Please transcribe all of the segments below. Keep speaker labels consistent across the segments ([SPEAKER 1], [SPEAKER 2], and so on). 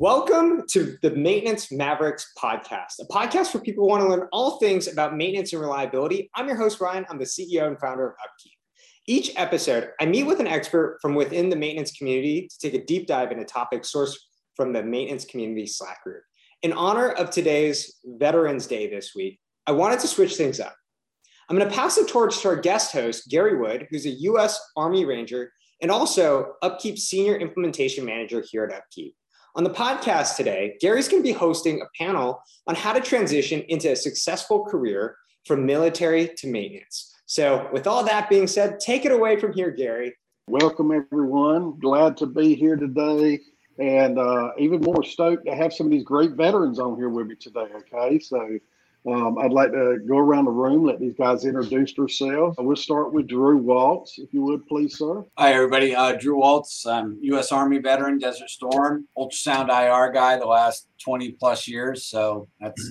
[SPEAKER 1] Welcome to the Maintenance Mavericks podcast, a podcast for people who want to learn all things about maintenance and reliability. I'm your host, Ryan. I'm the CEO and founder of Upkeep. Each episode, I meet with an expert from within the maintenance community to take a deep dive into topics sourced from the maintenance community Slack group. In honor of today's Veterans Day this week, I wanted to switch things up. I'm going to pass the torch to our guest host, Gary Wood, who's a U.S. Army Ranger and also Upkeep Senior Implementation Manager here at Upkeep. On the podcast today, Gary's going to be hosting a panel on how to transition into a successful career from military to maintenance. So, with all that being said, take it away from here, Gary.
[SPEAKER 2] Welcome, everyone. Glad to be here today. And uh, even more stoked to have some of these great veterans on here with me today. Okay. So, um, I'd like to go around the room, let these guys introduce themselves. We'll start with Drew Walts, if you would, please, sir.
[SPEAKER 3] Hi, everybody. Uh, Drew Walts. I'm U.S. Army veteran, Desert Storm, ultrasound IR guy the last 20 plus years. So that's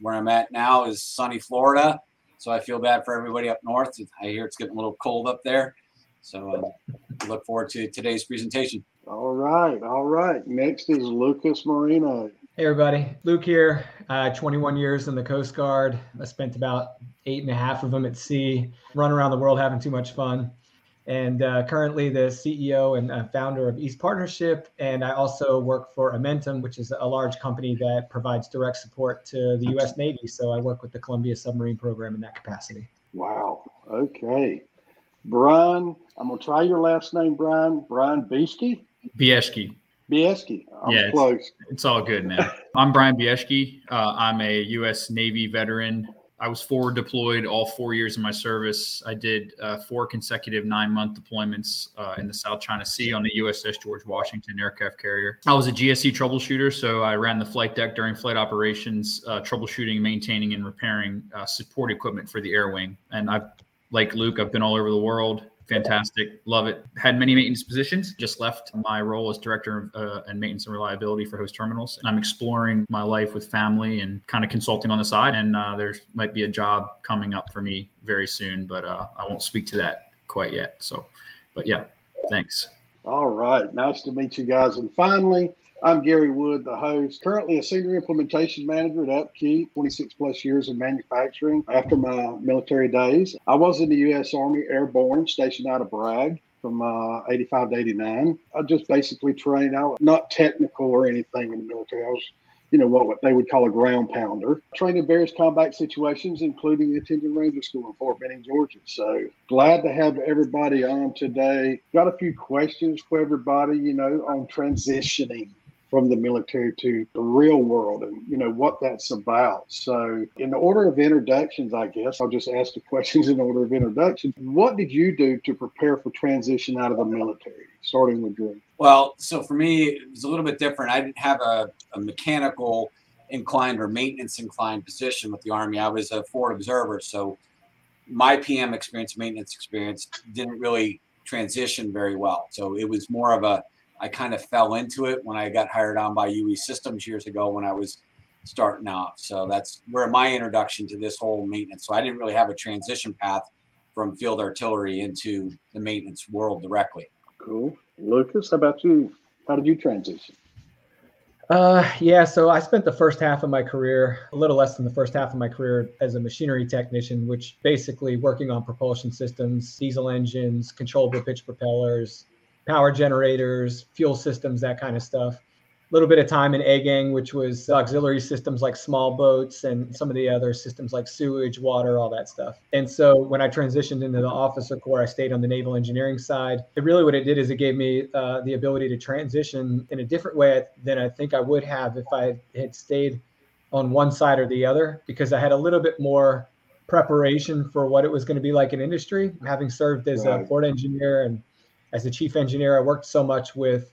[SPEAKER 3] where I'm at now is sunny Florida. So I feel bad for everybody up north. I hear it's getting a little cold up there. So uh, look forward to today's presentation.
[SPEAKER 2] All right. All right. Next is Lucas Marino.
[SPEAKER 4] Hey everybody, Luke here. Uh, 21 years in the Coast Guard. I spent about eight and a half of them at sea, run around the world having too much fun. And uh, currently the CEO and uh, founder of East Partnership. And I also work for Amentum, which is a large company that provides direct support to the U.S. Navy. So I work with the Columbia Submarine Program in that capacity.
[SPEAKER 2] Wow. Okay. Brian, I'm going to try your last name, Brian. Brian Bieske?
[SPEAKER 5] Bieske.
[SPEAKER 2] Bieske. I'm
[SPEAKER 5] yeah,
[SPEAKER 2] close.
[SPEAKER 5] It's, it's, all good, man. I'm Brian Bieski. Uh, I'm a U.S. Navy veteran. I was forward deployed all four years of my service. I did uh, four consecutive nine month deployments uh, in the South China Sea on the USS George Washington aircraft carrier. I was a GSE troubleshooter, so I ran the flight deck during flight operations, uh, troubleshooting, maintaining, and repairing uh, support equipment for the air wing. And I've, like Luke, I've been all over the world fantastic. Love it. Had many maintenance positions. Just left my role as director of uh, and maintenance and reliability for host terminals. And I'm exploring my life with family and kind of consulting on the side. And uh, there might be a job coming up for me very soon, but uh, I won't speak to that quite yet. So, but yeah, thanks.
[SPEAKER 2] All right. Nice to meet you guys. And finally, I'm Gary Wood, the host, currently a senior implementation manager at Upkeep, 26 plus years in manufacturing after my military days. I was in the U.S. Army Airborne, stationed out of Bragg from uh, 85 to 89. I just basically trained out, not technical or anything in the military. I was, you know, what they would call a ground pounder. Trained in various combat situations, including attending Ranger School in Fort Benning, Georgia. So glad to have everybody on today. Got a few questions for everybody, you know, on transitioning from the military to the real world and you know what that's about. So in the order of introductions i guess i'll just ask the questions in order of introduction. What did you do to prepare for transition out of the military starting with drew?
[SPEAKER 3] Well so for me it was a little bit different. I didn't have a, a mechanical inclined or maintenance inclined position with the army. I was a forward observer so my pm experience maintenance experience didn't really transition very well. So it was more of a I kind of fell into it when I got hired on by UE Systems years ago when I was starting out. So that's where my introduction to this whole maintenance. So I didn't really have a transition path from field artillery into the maintenance world directly.
[SPEAKER 2] Cool. Lucas, how about you? How did you transition?
[SPEAKER 4] Uh, yeah, so I spent the first half of my career, a little less than the first half of my career, as a machinery technician, which basically working on propulsion systems, diesel engines, controllable pitch propellers, power generators, fuel systems, that kind of stuff. A little bit of time in egging, which was auxiliary systems like small boats and some of the other systems like sewage, water, all that stuff. And so when I transitioned into the officer corps, I stayed on the naval engineering side. It really what it did is it gave me uh, the ability to transition in a different way than I think I would have if I had stayed on one side or the other, because I had a little bit more preparation for what it was going to be like in industry, having served as right. a port engineer and as a chief engineer, I worked so much with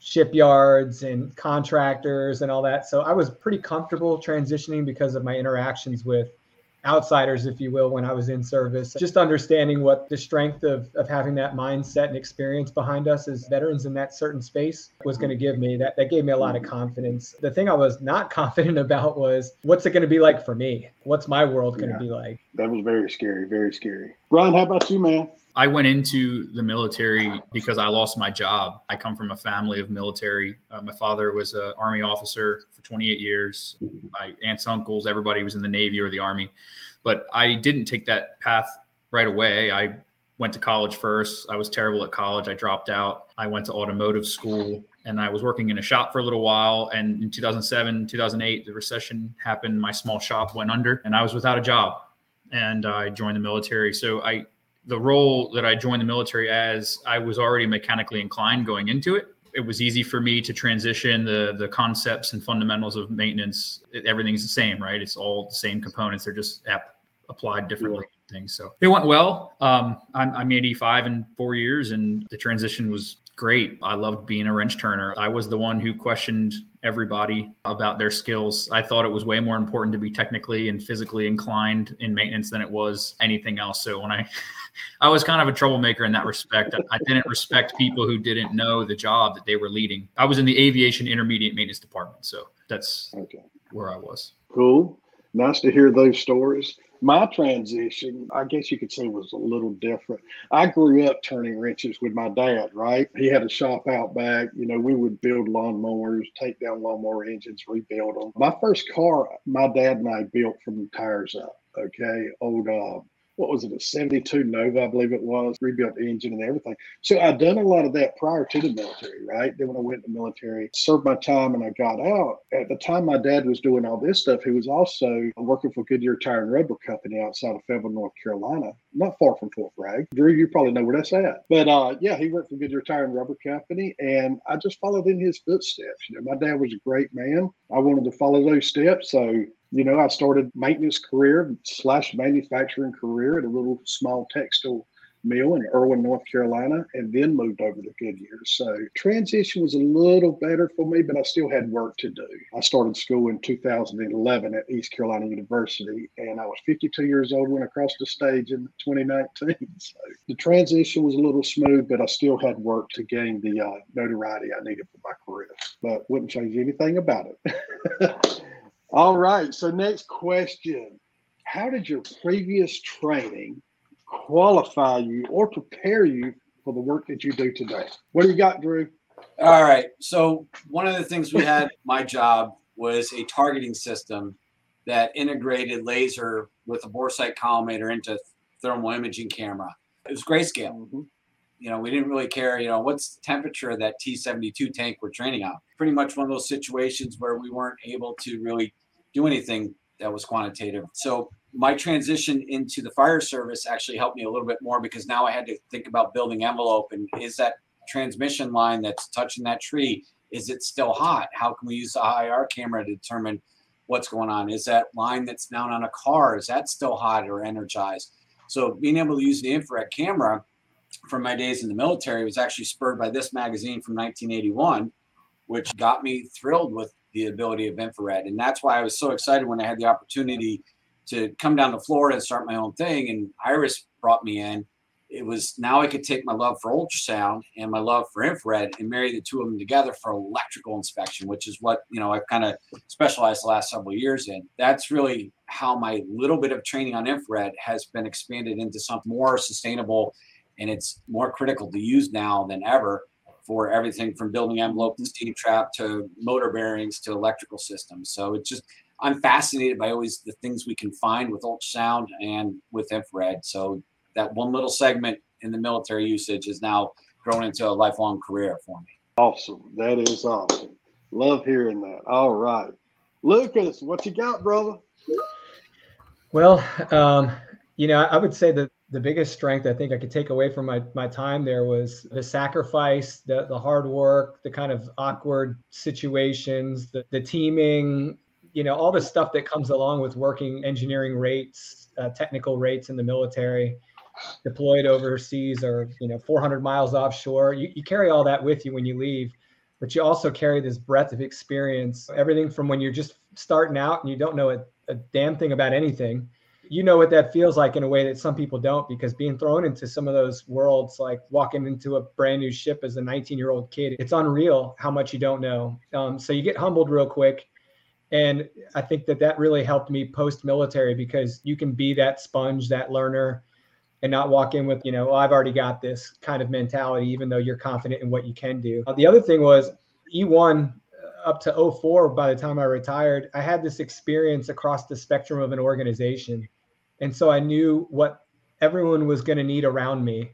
[SPEAKER 4] shipyards and contractors and all that. So I was pretty comfortable transitioning because of my interactions with outsiders, if you will, when I was in service. Just understanding what the strength of, of having that mindset and experience behind us as veterans in that certain space was going to give me that that gave me a lot of confidence. The thing I was not confident about was what's it going to be like for me? What's my world going to yeah, be like?
[SPEAKER 2] That was very scary, very scary. Ron, how about you, man?
[SPEAKER 5] I went into the military because I lost my job. I come from a family of military. Uh, my father was an army officer for 28 years. My aunts, uncles, everybody was in the Navy or the Army. But I didn't take that path right away. I went to college first. I was terrible at college. I dropped out. I went to automotive school and I was working in a shop for a little while. And in 2007, 2008, the recession happened. My small shop went under and I was without a job and I joined the military. So I, the role that I joined the military as, I was already mechanically inclined going into it. It was easy for me to transition the the concepts and fundamentals of maintenance. Everything's the same, right? It's all the same components. They're just ap- applied differently. Things. So it went well. Um, I'm, I'm 85 in four years, and the transition was great. I loved being a wrench turner. I was the one who questioned everybody about their skills. I thought it was way more important to be technically and physically inclined in maintenance than it was anything else. So when I I was kind of a troublemaker in that respect. I, didn't respect people who didn't know the job that they were leading. I was in the aviation intermediate maintenance department, so that's okay. where I was.
[SPEAKER 2] Cool. Nice to hear those stories my transition, I guess you could say, was a little different. I grew up turning wrenches with my dad, right? He had a shop out back. You know, we would build lawnmowers, take down lawnmower engines, rebuild them. My first car, my dad and I built from the tires up. Okay. Old uh, what was it, a 72 Nova, I believe it was, rebuilt the engine and everything. So I'd done a lot of that prior to the military, right? Then when I went to the military, served my time and I got out. At the time my dad was doing all this stuff, he was also working for Goodyear Tire and Rubber Company outside of Fayetteville, North Carolina, not far from Fort Bragg. Drew, you probably know where that's at. But uh, yeah, he worked for Goodyear Tire and Rubber Company and I just followed in his footsteps. You know, my dad was a great man. I wanted to follow those steps. So you know, I started maintenance career slash manufacturing career at a little small textile mill in Erwin, North Carolina, and then moved over to Goodyear. So transition was a little better for me, but I still had work to do. I started school in 2011 at East Carolina University, and I was 52 years old when I crossed the stage in 2019. So the transition was a little smooth, but I still had work to gain the uh, notoriety I needed for my career. But wouldn't change anything about it. All right. So, next question How did your previous training qualify you or prepare you for the work that you do today? What do you got, Drew?
[SPEAKER 3] All right. So, one of the things we had my job was a targeting system that integrated laser with a bore sight collimator into thermal imaging camera. It was grayscale. Mm-hmm. You know, we didn't really care, you know, what's the temperature of that T 72 tank we're training on. Pretty much one of those situations where we weren't able to really do anything that was quantitative. So my transition into the fire service actually helped me a little bit more because now I had to think about building envelope and is that transmission line that's touching that tree is it still hot? How can we use the IR camera to determine what's going on? Is that line that's down on a car is that still hot or energized? So being able to use the infrared camera from my days in the military was actually spurred by this magazine from 1981, which got me thrilled with the ability of infrared. And that's why I was so excited when I had the opportunity to come down to Florida and start my own thing. And IRISS brought me in. It was now I could take my love for ultrasound and my love for infrared and marry the two of them together for electrical inspection, which is what you know I've kind of specialized the last several years in. That's really how my little bit of training on infrared has been expanded into something more sustainable and it's more critical to use now than ever for everything from building envelope to steam trap to motor bearings to electrical systems. So it's just I'm fascinated by always the things we can find with ultrasound and with infrared. So that one little segment in the military usage is now grown into a lifelong career for me.
[SPEAKER 2] Awesome. That is awesome. Love hearing that. All right. Lucas, what you got, brother?
[SPEAKER 4] Well, um, you know, I would say that the biggest strength I think I could take away from my, my time there was the sacrifice, the, the hard work, the kind of awkward situations, the, the teaming, you know, all the stuff that comes along with working engineering rates, uh, technical rates in the military, deployed overseas or, you know, 400 miles offshore. You, you carry all that with you when you leave, but you also carry this breadth of experience, everything from when you're just starting out and you don't know a, a damn thing about anything you know what that feels like in a way that some people don't because being thrown into some of those worlds like walking into a brand new ship as a 19 year old kid it's unreal how much you don't know um, so you get humbled real quick and i think that that really helped me post military because you can be that sponge that learner and not walk in with, you know, oh, I've already got this kind of mentality, even though you're confident in what you can do. Uh, the other thing was E1 uh, up to 04, by the time I retired, I had this experience across the spectrum of an organization. And so I knew what everyone was going to need around me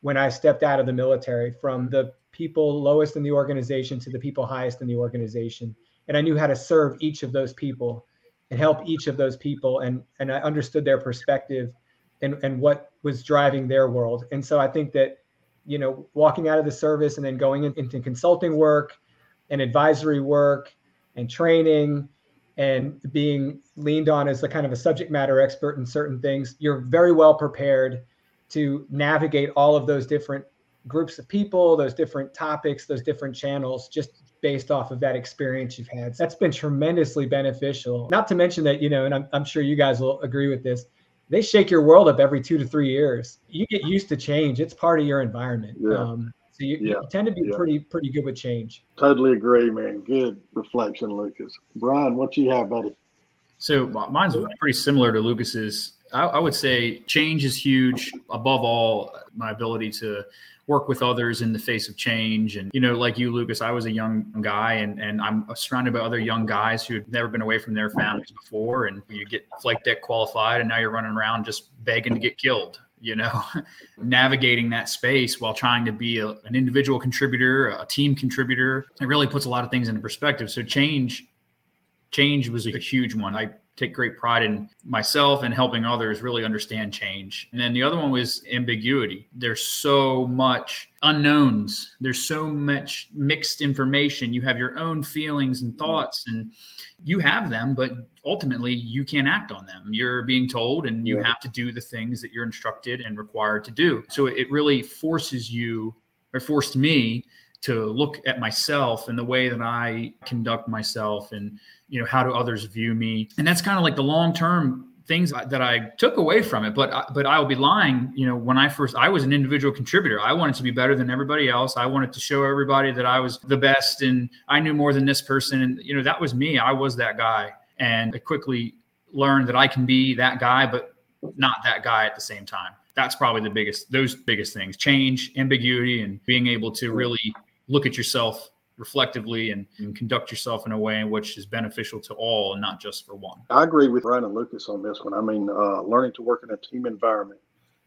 [SPEAKER 4] when I stepped out of the military from the people lowest in the organization to the people highest in the organization. And I knew how to serve each of those people and help each of those people. And, and I understood their perspective and, and what was driving their world. And so I think that, you know, walking out of the service and then going in, into consulting work and advisory work and training and being leaned on as a kind of a subject matter expert in certain things, you're very well prepared to navigate all of those different groups of people, those different topics, those different channels, just based off of that experience you've had. That's been tremendously beneficial. Not to mention that, you know, and I'm, I'm sure you guys will agree with this, they shake your world up every two to three years. You get used to change. It's part of your environment. Yeah. Um, so you, yeah. you, tend to be yeah. pretty pretty good with change.
[SPEAKER 2] Totally agree, man. Good reflection, Lucas. Brian, what you have, buddy?
[SPEAKER 5] So mine's pretty similar to Lucas's. I, I would say change is huge. Above all, my ability to work with others in the face of change. And, you know, like you, Lucas, I was a young guy and, and I'm surrounded by other young guys who had never been away from their families before. And you get flight deck qualified and now you're running around just begging to get killed, you know, navigating that space while trying to be a, an individual contributor, a team contributor. It really puts a lot of things into perspective. So change, change was a huge one. I take great pride in myself and helping others really understand change. And then the other one was ambiguity. There's so much unknowns. There's so much mixed information. You have your own feelings and thoughts and you have them, but ultimately you can't act on them. You're being told and you have to do the things that you're instructed and required to do. So it really forces you or forced me to look at myself and the way that I conduct myself and you know how do others view me. And that's kind of like the long term things that I took away from it but but I will be lying you know when I first I was an individual contributor. I wanted to be better than everybody else. I wanted to show everybody that I was the best and I knew more than this person. And you know that was me. I was that guy. And I quickly learned that I can be that guy but not that guy at the same time. That's probably the biggest those biggest things. Change ambiguity and being able to really look at yourself reflectively and, and, conduct yourself in a way in which is beneficial to all and not just for one.
[SPEAKER 2] I agree with Ryan and Lucas on this one. I mean, uh, learning to work in a team environment.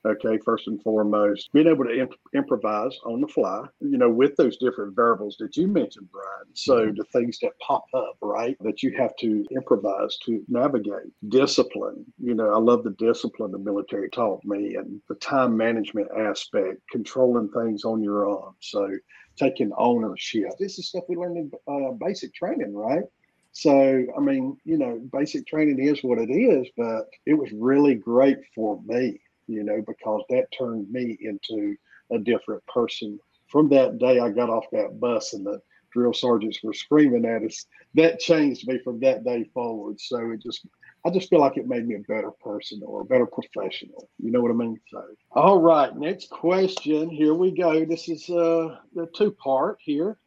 [SPEAKER 2] Okay, first and foremost, being able to imp- improvise on the fly, you know, with those different variables that you mentioned, Brian. So mm-hmm. the things that pop up, right, that you have to improvise to navigate. Discipline, you know, I love the discipline the military taught me and the time management aspect, controlling things on your own. So taking ownership. This is stuff we learned in uh, basic training, right? So, I mean, you know, basic training is what it is, but it was really great for me, you know, because that turned me into a different person. From that day, I got off that bus and the drill sergeants were screaming at us. That changed me from that day forward. So it just I just feel like it made me a better person or a better professional. You know what I mean? So, all right, next question. Here we go. This is uh, the two part here.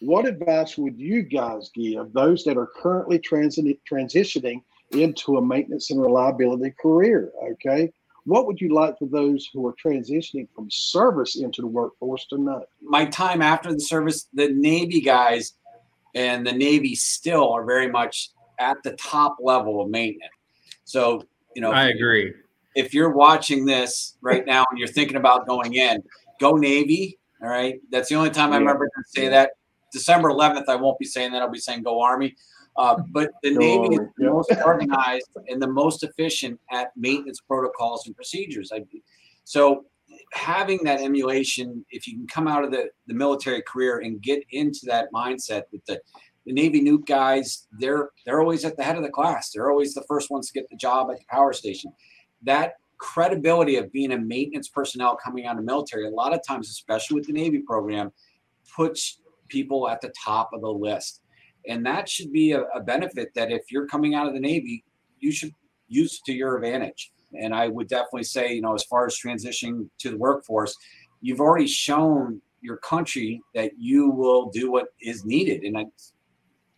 [SPEAKER 2] What advice would you guys give those that are currently transi- transitioning into a maintenance and reliability career? Okay. What would you like for those who are transitioning from service into the workforce to know?
[SPEAKER 3] My time after the service, the Navy guys and the Navy still are very much at the top level of maintenance. So, you know,
[SPEAKER 5] I agree.
[SPEAKER 3] If you're watching this right now and you're thinking about going in, go Navy. All right. That's the only time I remember to say that. December 11th, I won't be saying that. I'll be saying go Army. Uh, but the go Navy Army. is the most organized and the most efficient at maintenance protocols and procedures. I, so having that emulation, if you can come out of the, the military career and get into that mindset with the the Navy nuke guys, they're they're always at the head of the class. They're always the first ones to get the job at the power station. That credibility of being a maintenance personnel coming out of military, a lot of times, especially with the Navy program, puts people at the top of the list. And that should be a, a benefit that if you're coming out of the Navy, you should use to your advantage. And I would definitely say, you know, as far as transitioning to the workforce, you've already shown your country that you will do what is needed. And I,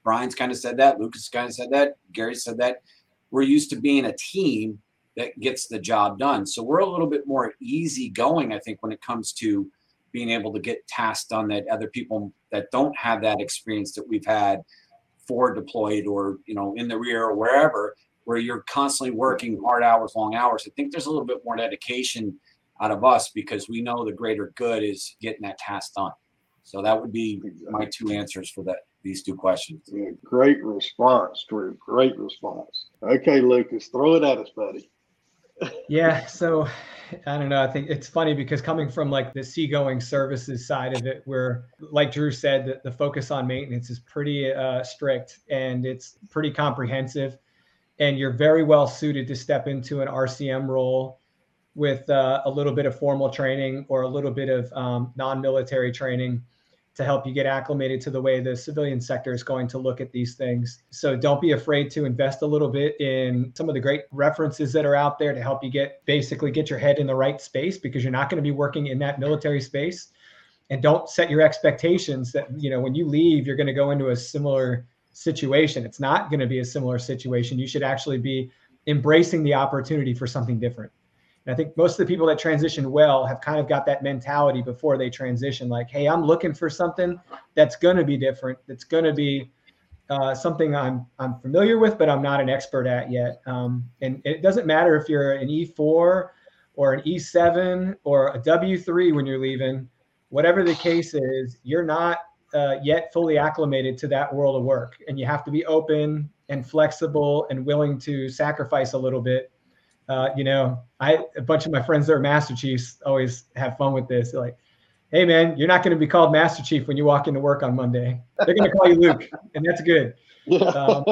[SPEAKER 3] Brian's kind of said that. Lucas kind of said that. Gary said that. We're used to being a team that gets the job done. So we're a little bit more easygoing, I think, when it comes to being able to get tasks done that other people that don't have that experience that we've had forward deployed or you know in the rear or wherever where you're constantly working hard hours long hours i think there's a little bit more dedication out of us because we know the greater good is getting that task done so that would be my two answers for that these two questions.
[SPEAKER 2] Yeah, great response drew. Great response. Okay lucas throw it at us buddy.
[SPEAKER 4] Yeah so i don't know. I think it's funny because coming from like the seagoing services side of it where like drew said that the focus on maintenance is pretty uh, strict and it's pretty comprehensive. And you're very well suited to step into an rcm role with uh, a little bit of formal training or a little bit of um, non-military training to help you get acclimated to the way the civilian sector is going to look at these things. So don't be afraid to invest a little bit in some of the great references that are out there to help you get basically get your head in the right space because you're not going to be working in that military space. And don't set your expectations that, you know, when you leave, you're going to go into a similar situation. It's not going to be a similar situation. You should actually be embracing the opportunity for something different. And I think most of the people that transition well have kind of got that mentality before they transition like, hey, I'm looking for something that's going to be different, that's going to be uh, something I'm I'm familiar with, but I'm not an expert at yet. Um, and it doesn't matter if you're an E4 or an E7 or a W3 when you're leaving. Whatever the case is, you're not uh, yet fully acclimated to that world of work, and you have to be open and flexible and willing to sacrifice a little bit uh, you know, I a bunch of my friends that are Master Chiefs always have fun with this. They're like, hey man, you're not going to be called Master Chief when you walk into work on Monday. They're going to call you Luke, and that's good. Um,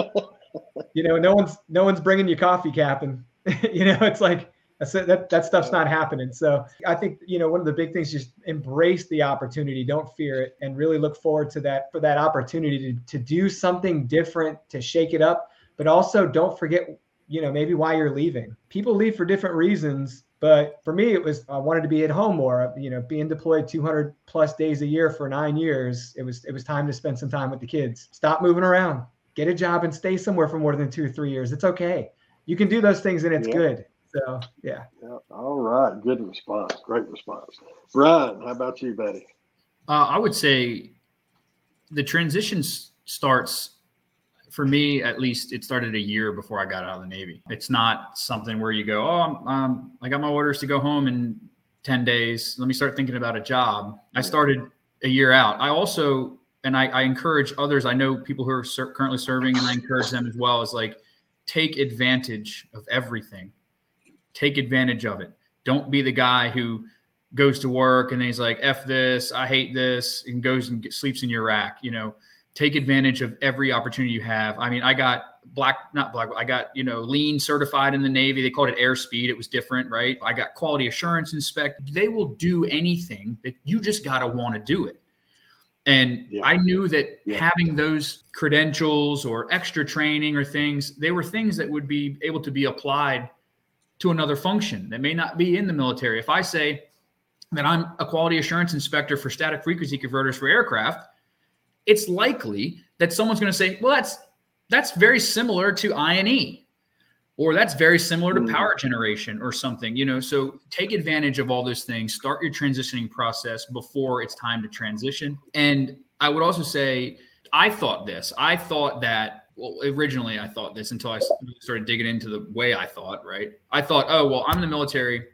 [SPEAKER 4] you know, no one's no one's bringing you coffee, Captain. you know, it's like that that stuff's not happening. So I think you know one of the big things is just embrace the opportunity, don't fear it, and really look forward to that for that opportunity to to do something different, to shake it up, but also don't forget you know maybe why you're leaving. People leave for different reasons but for me it was i wanted to be at home more you know being deployed 200 plus days a year for nine years. It was it was time to spend some time with the kids. Stop moving around. Get a job and stay somewhere for more than two or three years. It's okay. You can do those things and it's yeah. good. So yeah.
[SPEAKER 2] yeah. All right. Good response. Great response. Brian how about you buddy?
[SPEAKER 5] Uh, i would say the transition starts for me, at least, it started a year before I got out of the Navy. It's not something where you go, oh, um, I got my orders to go home in 10 days. Let me start thinking about a job. I started a year out. I also, and I, I encourage others, I know people who are ser- currently serving, and I encourage them as well, is like take advantage of everything. Take advantage of it. Don't be the guy who goes to work and he's like, F this, I hate this, and goes and sleeps in your rack. You know, take advantage of every opportunity you have. I mean, I got black, not black, I got, you know, lean certified in the Navy. They called it airspeed. It was different, right? I got quality assurance inspect. They will do anything that you just got to want to do it. And yeah. I knew that yeah. having those credentials or extra training or things, they were things that would be able to be applied to another function that may not be in the military. If I say that I'm a quality assurance inspector for static frequency converters for aircraft, it's likely that someone's going to say, well, that's that's very similar to I&E or that's very similar to hmm. power generation or something, you know. So take advantage of all those things, start your transitioning process before it's time to transition. And I would also say, I thought this. I thought that well, originally I thought this until I started digging into the way I thought, right? I thought, oh, well, I'm in the military.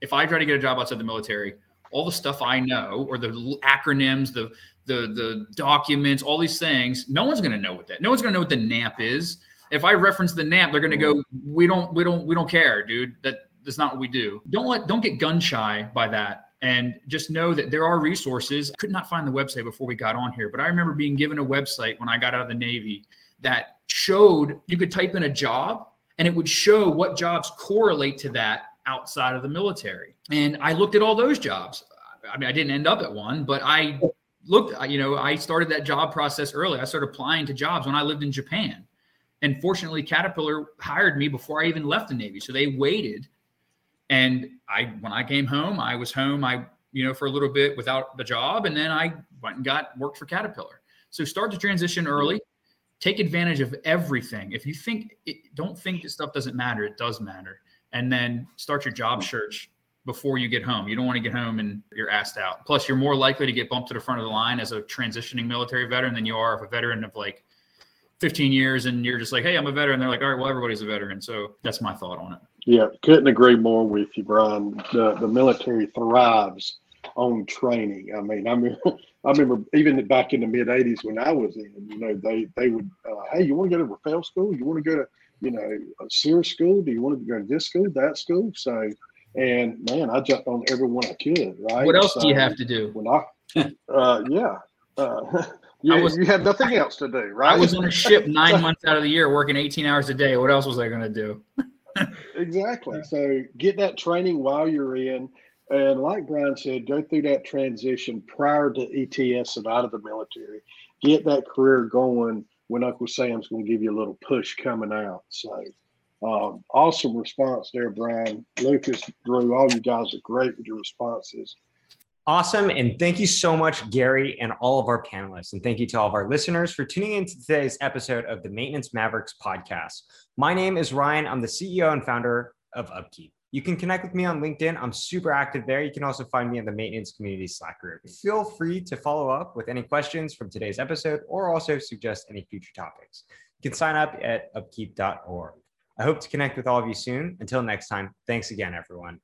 [SPEAKER 5] If I try to get a job outside the military, all the stuff I know or the acronyms, the the the documents, all these things. No one's going to know what that. No one's going to know what the NAMP is. If I reference the NAMP, they're going to go, "We don't, we don't, we don't care, dude. That that's not what we do." Don't let, don't get gun shy by that, and just know that there are resources. I could not find the website before we got on here, but I remember being given a website when I got out of the Navy that showed you could type in a job and it would show what jobs correlate to that outside of the military. And I looked at all those jobs. I mean, I didn't end up at one, but I looked, you know, I started that job process early. I started applying to jobs when I lived in Japan. And fortunately, Caterpillar hired me before I even left the Navy. So they waited. And I, when I came home, I was home, I, you know, for a little bit without the job. And then I went and got worked for Caterpillar. So start to transition mm-hmm. early. Take advantage of everything. If you think, it, don't think that stuff doesn't matter, it does matter. and then start your job mm-hmm. search before you get home. You don't want to get home and you're asked out. Plus, you're more likely to get bumped to the front of the line as a transitioning military veteran than you are if a veteran of like 15 years and you're just like, hey, I'm a veteran. They're like, all right, well, everybody's a veteran. So that's my thought on it.
[SPEAKER 2] Yeah, couldn't agree more with you, Brian. The the military thrives on training. I mean, I mean, I remember even back in the mid '80s when I was in, you know, they they would, uh, hey, you want to go to Rafael school? You want to go to, you know, a SERE school? Do you want to go to this school, that school? So, and man, I jumped on every one I could. Right.
[SPEAKER 5] What else
[SPEAKER 2] so,
[SPEAKER 5] do you have to do?
[SPEAKER 2] When I, uh, yeah. Uh, you, was, you have nothing else to do, right?
[SPEAKER 5] I was on a ship nine months out of the year working 18 hours a day. What else was I going to do?
[SPEAKER 2] exactly. So get that training while you're in. And like Brian said, go through that transition prior to ETS and out of the military. Get that career going when Uncle Sam's going to give you a little push coming out. So um, awesome response there, Brian. Lucas, Drew, all you guys are great with your responses.
[SPEAKER 6] Awesome. And thank you so much, Gary, and all of our panelists. And thank you to all of our listeners for tuning in to today's episode of the Maintenance Mavericks podcast. My name is Ryan. I'm the CEO and founder of Upkeep. You can connect with me on LinkedIn. I'm super active there. You can also find me in the maintenance community Slack group. Feel free to follow up with any questions from today's episode or also suggest any future topics. You can sign up at upkeep.org. I hope to connect with all of you soon. Until next time, thanks again, everyone.